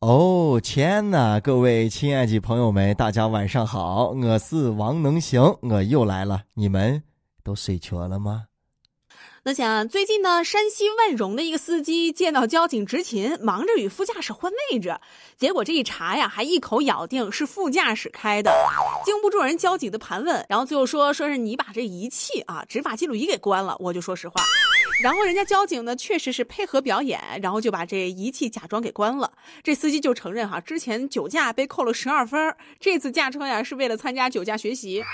哦天呐，各位亲爱的朋友们，大家晚上好，我是王能行，我又来了，你们都睡着了吗？那想最近呢，山西万荣的一个司机见到交警执勤，忙着与副驾驶换位置，结果这一查呀，还一口咬定是副驾驶开的，经不住人交警的盘问，然后最后说说是你把这仪器啊，执法记录仪给关了，我就说实话。然后人家交警呢，确实是配合表演，然后就把这仪器假装给关了。这司机就承认哈，之前酒驾被扣了十二分，这次驾车呀是为了参加酒驾学习。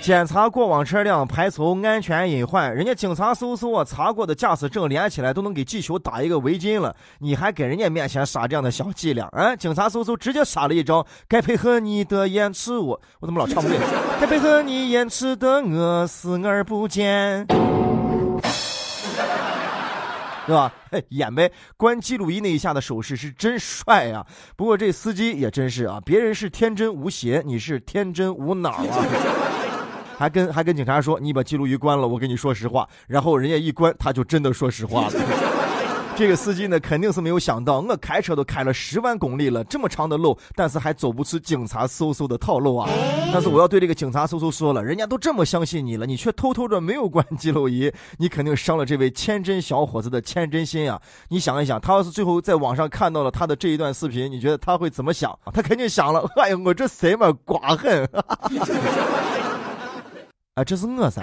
检查过往车辆，排除安全隐患，人家警察叔叔啊查过的驾驶证连起来都能给地球打一个围巾了，你还给人家面前耍这样的小伎俩？啊？警察叔叔直接耍了一招，该配合你的延迟，我我怎么老唱不对？该配合你延迟的我视而不见。是吧？演呗，关记录仪那一下的手势是真帅呀。不过这司机也真是啊，别人是天真无邪，你是天真无脑啊。还跟还跟警察说，你把记录仪关了，我跟你说实话。然后人家一关，他就真的说实话了。这个司机呢，肯定是没有想到，我开车都开了十万公里了，这么长的路，但是还走不出警察叔叔的套路啊！但是我要对这个警察叔叔说了，人家都这么相信你了，你却偷偷的没有关记录仪，你肯定伤了这位天真小伙子的天真心啊！你想一想，他要是最后在网上看到了他的这一段视频，你觉得他会怎么想？他肯定想了，哎呀，我这什么瓜狠！啊，这是我噻。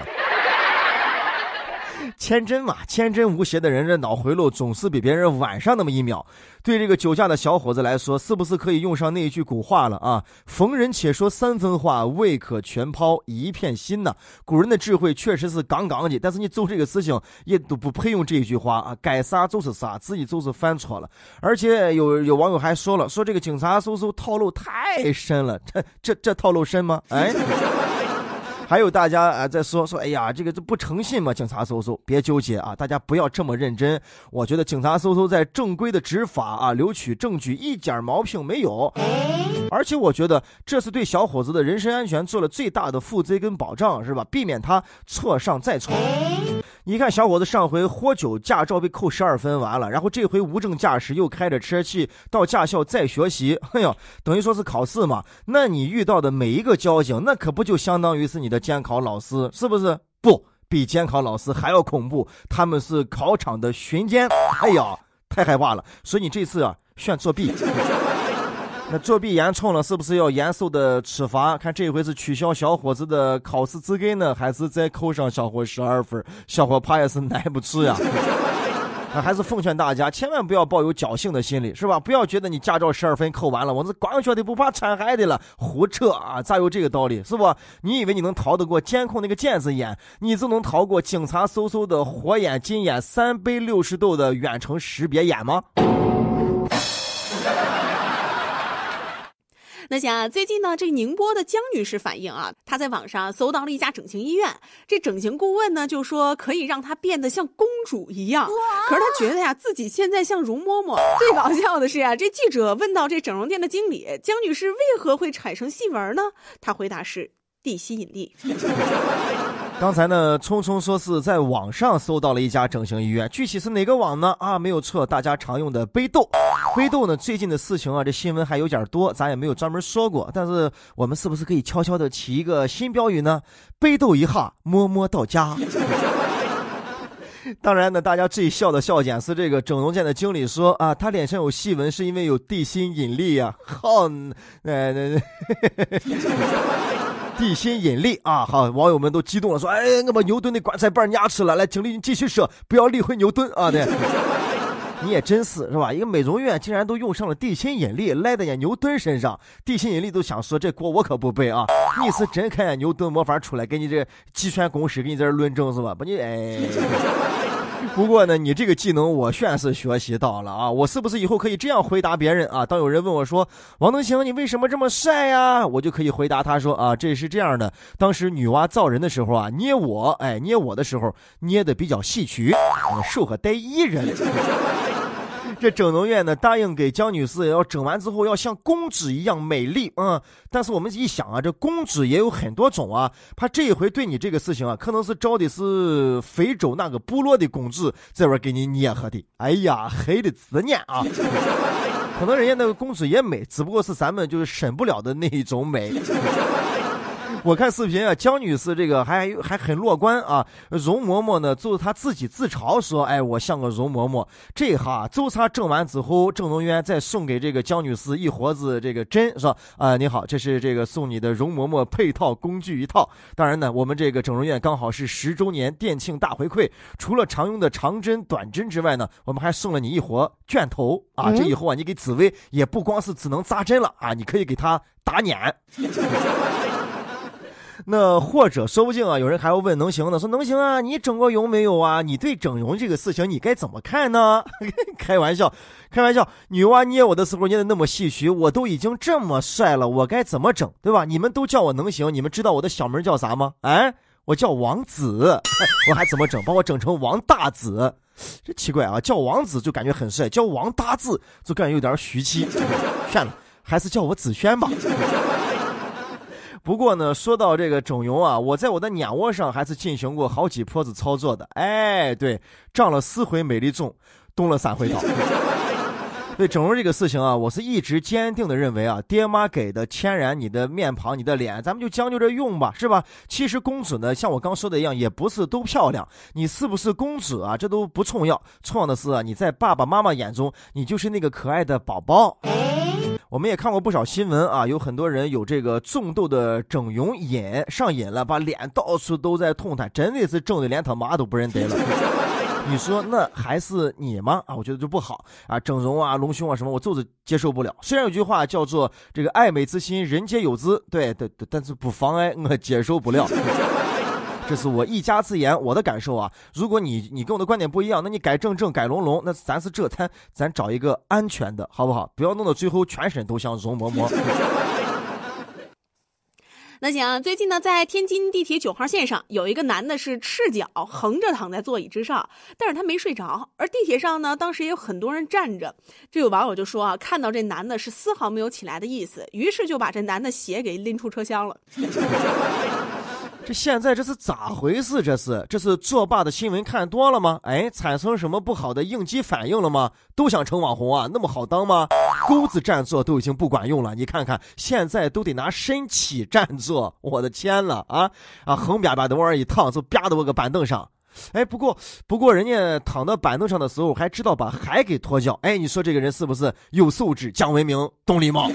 天真嘛，天真无邪的人，这脑回路总是比别人晚上那么一秒。对这个酒驾的小伙子来说，是不是可以用上那一句古话了啊？逢人且说三分话，未可全抛一片心呐。古人的智慧确实是杠杠的，但是你做这个事情也都不配用这一句话啊！该啥就是啥，自己就是犯错了。而且有有网友还说了，说这个警察叔叔套路太深了，这这这套路深吗？哎。还有大家啊在说说，哎呀，这个这不诚信嘛？警察叔叔，别纠结啊，大家不要这么认真。我觉得警察叔叔在正规的执法啊，留取证据一点毛病没有。而且我觉得这次对小伙子的人身安全做了最大的负责跟保障，是吧？避免他错上再错。你看，小伙子上回喝酒驾照被扣十二分，完了，然后这回无证驾驶又开着车去到驾校再学习，哎呦，等于说是考试嘛。那你遇到的每一个交警，那可不就相当于是你的监考老师，是不是？不比监考老师还要恐怖，他们是考场的巡监。哎呀，太害怕了。所以你这次啊，炫作弊。那作弊严重了，是不是要严肃的处罚？看这回是取消小伙子的考试资格呢，还是再扣上小伙十二分？小伙怕也是耐不住呀。那还是奉劝大家，千万不要抱有侥幸的心理，是吧？不要觉得你驾照十二分扣完了，我是光学的不怕穿鞋的了，胡扯啊！咋有这个道理？是不？你以为你能逃得过监控那个尖子眼，你就能逃过警察搜搜的火眼金眼三百六十度的远程识别眼吗？那想最近呢，这宁波的江女士反映啊，她在网上搜到了一家整形医院，这整形顾问呢就说可以让她变得像公主一样，可是她觉得呀自己现在像容嬷嬷。最搞笑的是啊，这记者问到这整容店的经理江女士为何会产生细纹呢？她回答是地心引力。刚才呢，聪聪说是在网上搜到了一家整形医院，具体是哪个网呢？啊，没有错，大家常用的杯斗。杯斗呢，最近的事情啊，这新闻还有点多，咱也没有专门说过。但是我们是不是可以悄悄的起一个新标语呢？杯斗一下，摸摸到家。当然呢，大家最笑的笑点是这个整容店的经理说啊，他脸上有细纹是因为有地心引力呀。好，那那。地心引力啊！好，网友们都激动了，说：“哎，我把牛顿的棺材板压吃了。”来，经理你继续说，不要理会牛顿啊！对，你也真是是吧？一个美容院竟然都用上了地心引力，赖在人牛顿身上。地心引力都想说这锅我可不背啊！你是真看见牛顿没法出来给你这计算公式，给你在这论证是吧？把你哎。不过呢，你这个技能我算是学习到了啊！我是不是以后可以这样回答别人啊？当有人问我说：“王能行，你为什么这么帅呀？”我就可以回答他说：“啊，这是这样的，当时女娲造人的时候啊，捏我，哎，捏我的时候捏的比较戏曲，瘦和呆一人。”这整容院呢，答应给江女士要整完之后要像公主一样美丽，嗯。但是我们一想啊，这公主也有很多种啊，怕这一回对你这个事情啊，可能是招的是非洲那个部落的公主这边给你捏合的。哎呀，黑的执念啊！可能人家那个公主也美，只不过是咱们就是审不了的那一种美。我看视频啊，江女士这个还还很乐观啊。容嬷嬷呢，就是她自己自嘲说：“哎，我像个容嬷嬷。”这哈，周差整完之后，整容院再送给这个江女士一盒子这个针，是吧：“啊，你好，这是这个送你的容嬷嬷配套工具一套。当然呢，我们这个整容院刚好是十周年店庆大回馈，除了常用的长针、短针之外呢，我们还送了你一盒卷头啊。这以后啊，你给紫薇也不光是只能扎针了啊，你可以给她打捻。”那或者说不定啊，有人还要问能行呢？说能行啊？你整过容没有啊？你对整容这个事情你该怎么看呢？开玩笑，开玩笑。女娲捏我的时候捏的那么细徐，我都已经这么帅了，我该怎么整？对吧？你们都叫我能行，你们知道我的小名叫啥吗？哎，我叫王子，我还怎么整？把我整成王大子？这奇怪啊！叫王子就感觉很帅，叫王大子就感觉有点儿虚气。算了，还是叫我子轩吧。不过呢，说到这个整容啊，我在我的眼窝上还是进行过好几波子操作的。哎，对，长了四回美丽肿，动了三回刀。对整容这个事情啊，我是一直坚定的认为啊，爹妈给的天然你的面庞、你的脸，咱们就将就着用吧，是吧？其实公主呢，像我刚说的一样，也不是都漂亮。你是不是公主啊，这都不重要，重要的是啊，你在爸爸妈妈眼中，你就是那个可爱的宝宝。我们也看过不少新闻啊，有很多人有这个重度的整容瘾上瘾了，把脸到处都在痛他，真的是整的连他妈都不认得了。你说那还是你吗？啊，我觉得就不好啊，整容啊、隆胸啊什么，我就是接受不了。虽然有句话叫做这个爱美之心，人皆有之，对对对，但是不妨碍我接受不了。这是我一家之言，我的感受啊。如果你你跟我的观点不一样，那你改正正改龙龙，那咱是这咱咱找一个安全的，好不好？不要弄到最后全身都像容嬷嬷。那行，最近呢，在天津地铁九号线上，有一个男的是赤脚横着躺在座椅之上，但是他没睡着。而地铁上呢，当时也有很多人站着。这有网友就说啊，看到这男的是丝毫没有起来的意思，于是就把这男的鞋给拎出车厢了。这现在这是咋回事？这是这是作罢的新闻看多了吗？哎，产生什么不好的应激反应了吗？都想成网红啊？那么好当吗？钩子占座都已经不管用了，你看看现在都得拿身体占座，我的天了啊啊！横吧吧的往那一躺，就吧的我个板凳上。哎，不过不过人家躺到板凳上的时候还知道把鞋给脱掉。哎，你说这个人是不是有素质、讲文明、懂礼貌？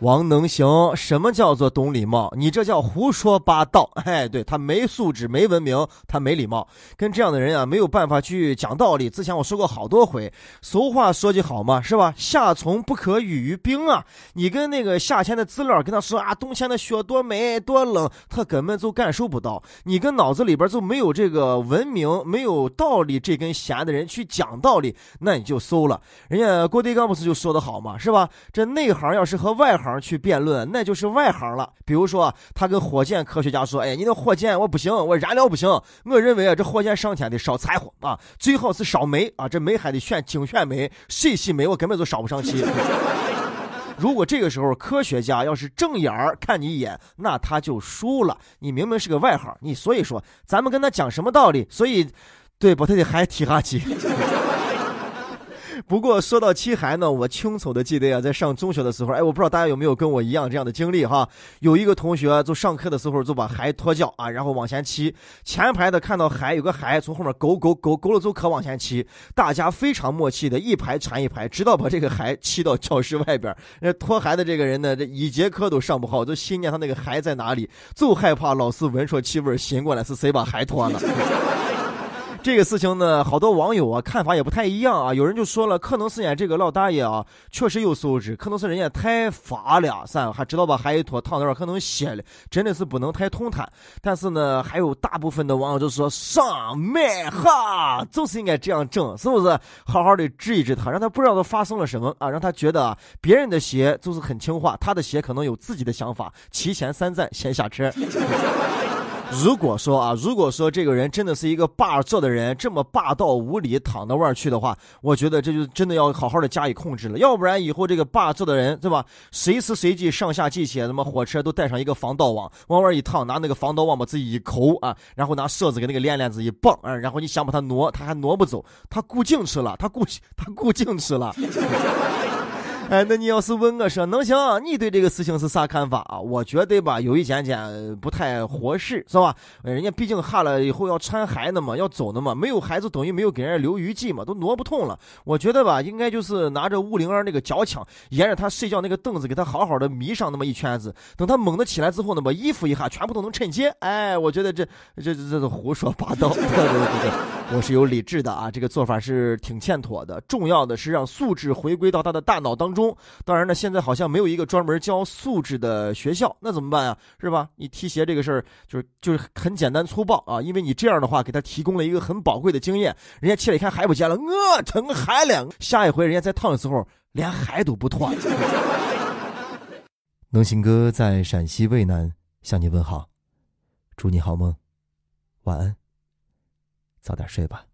王能行，什么叫做懂礼貌？你这叫胡说八道！哎，对他没素质、没文明，他没礼貌。跟这样的人啊，没有办法去讲道理。之前我说过好多回，俗话说句好嘛，是吧？夏虫不可语于冰啊！你跟那个夏天的资料跟他说啊，冬天的雪多美多冷，他根本就感受不到。你跟脑子里边就没有这个文明、没有道理这根弦的人去讲道理，那你就馊了。人家郭德纲不是就说的好嘛，是吧？这内行要是和外行。去辩论，那就是外行了。比如说，他跟火箭科学家说：“哎，你的火箭我不行，我燃料不行。我认为啊，这火箭上天得烧柴火啊，最好是烧煤啊，这煤还得选精选煤，谁吸煤我根本就烧不上去。如果这个时候科学家要是正眼儿看你一眼，那他就输了。你明明是个外行，你所以说咱们跟他讲什么道理？所以，对，把他的还踢下去。”不过说到漆孩呢，我清楚的记得呀，在上中学的时候，哎，我不知道大家有没有跟我一样这样的经历哈。有一个同学就上课的时候就把孩脱脚啊，然后往前骑，前排的看到孩有个孩从后面勾勾勾勾了就可往前骑，大家非常默契的一排传一排，直到把这个孩骑到教室外边。那脱孩的这个人呢，这一节课都上不好，就心念他那个孩在哪里，就害怕老师闻出气味醒过来是谁把孩脱了。这个事情呢，好多网友啊看法也不太一样啊。有人就说了，可能是人家这个老大爷啊确实有素质，可能是人家太乏了，三还知道把孩子拖躺那儿可能歇了，真的是不能太通坦。但是呢，还有大部分的网友就说上麦哈，就是应该这样整，是不是？好好的治一治他，让他不知道都发生了什么啊，让他觉得别人的鞋就是很听话，他的鞋可能有自己的想法，提前三站先下车。如果说啊，如果说这个人真的是一个霸座的人，这么霸道无理，躺到外去的话，我觉得这就真的要好好的加以控制了。要不然以后这个霸座的人，对吧？随时随地上下地铁、什么火车都带上一个防盗网，往外一躺，拿那个防盗网把自己一扣啊，然后拿绳子给那个链链子一绑啊，然后你想把它挪，它还挪不走，它固进去了，它固它固进去了。哎，那你要是问我说，能行？你对这个事情是啥看法啊？我觉得吧，有一点点不太合适，是吧？人家毕竟哈了以后要产孩子嘛，要走的嘛，没有孩子等于没有给人家留余地嘛，都挪不动了。我觉得吧，应该就是拿着五零二那个脚抢，沿着他睡觉那个凳子，给他好好的迷上那么一圈子。等他猛的起来之后呢，把衣服一哈全部都能趁接。哎，我觉得这这这这是胡说八道。对对对对，我是有理智的啊，这个做法是挺欠妥的。重要的是让素质回归到他的大脑当中。当然呢，现在好像没有一个专门教素质的学校，那怎么办呀？是吧？你踢鞋这个事儿，就是就是很简单粗暴啊，因为你这样的话给他提供了一个很宝贵的经验，人家起来一看海不见了，我疼海了，下一回人家再烫的时候，连海都不脱。能行哥在陕西渭南向你问好，祝你好梦，晚安，早点睡吧。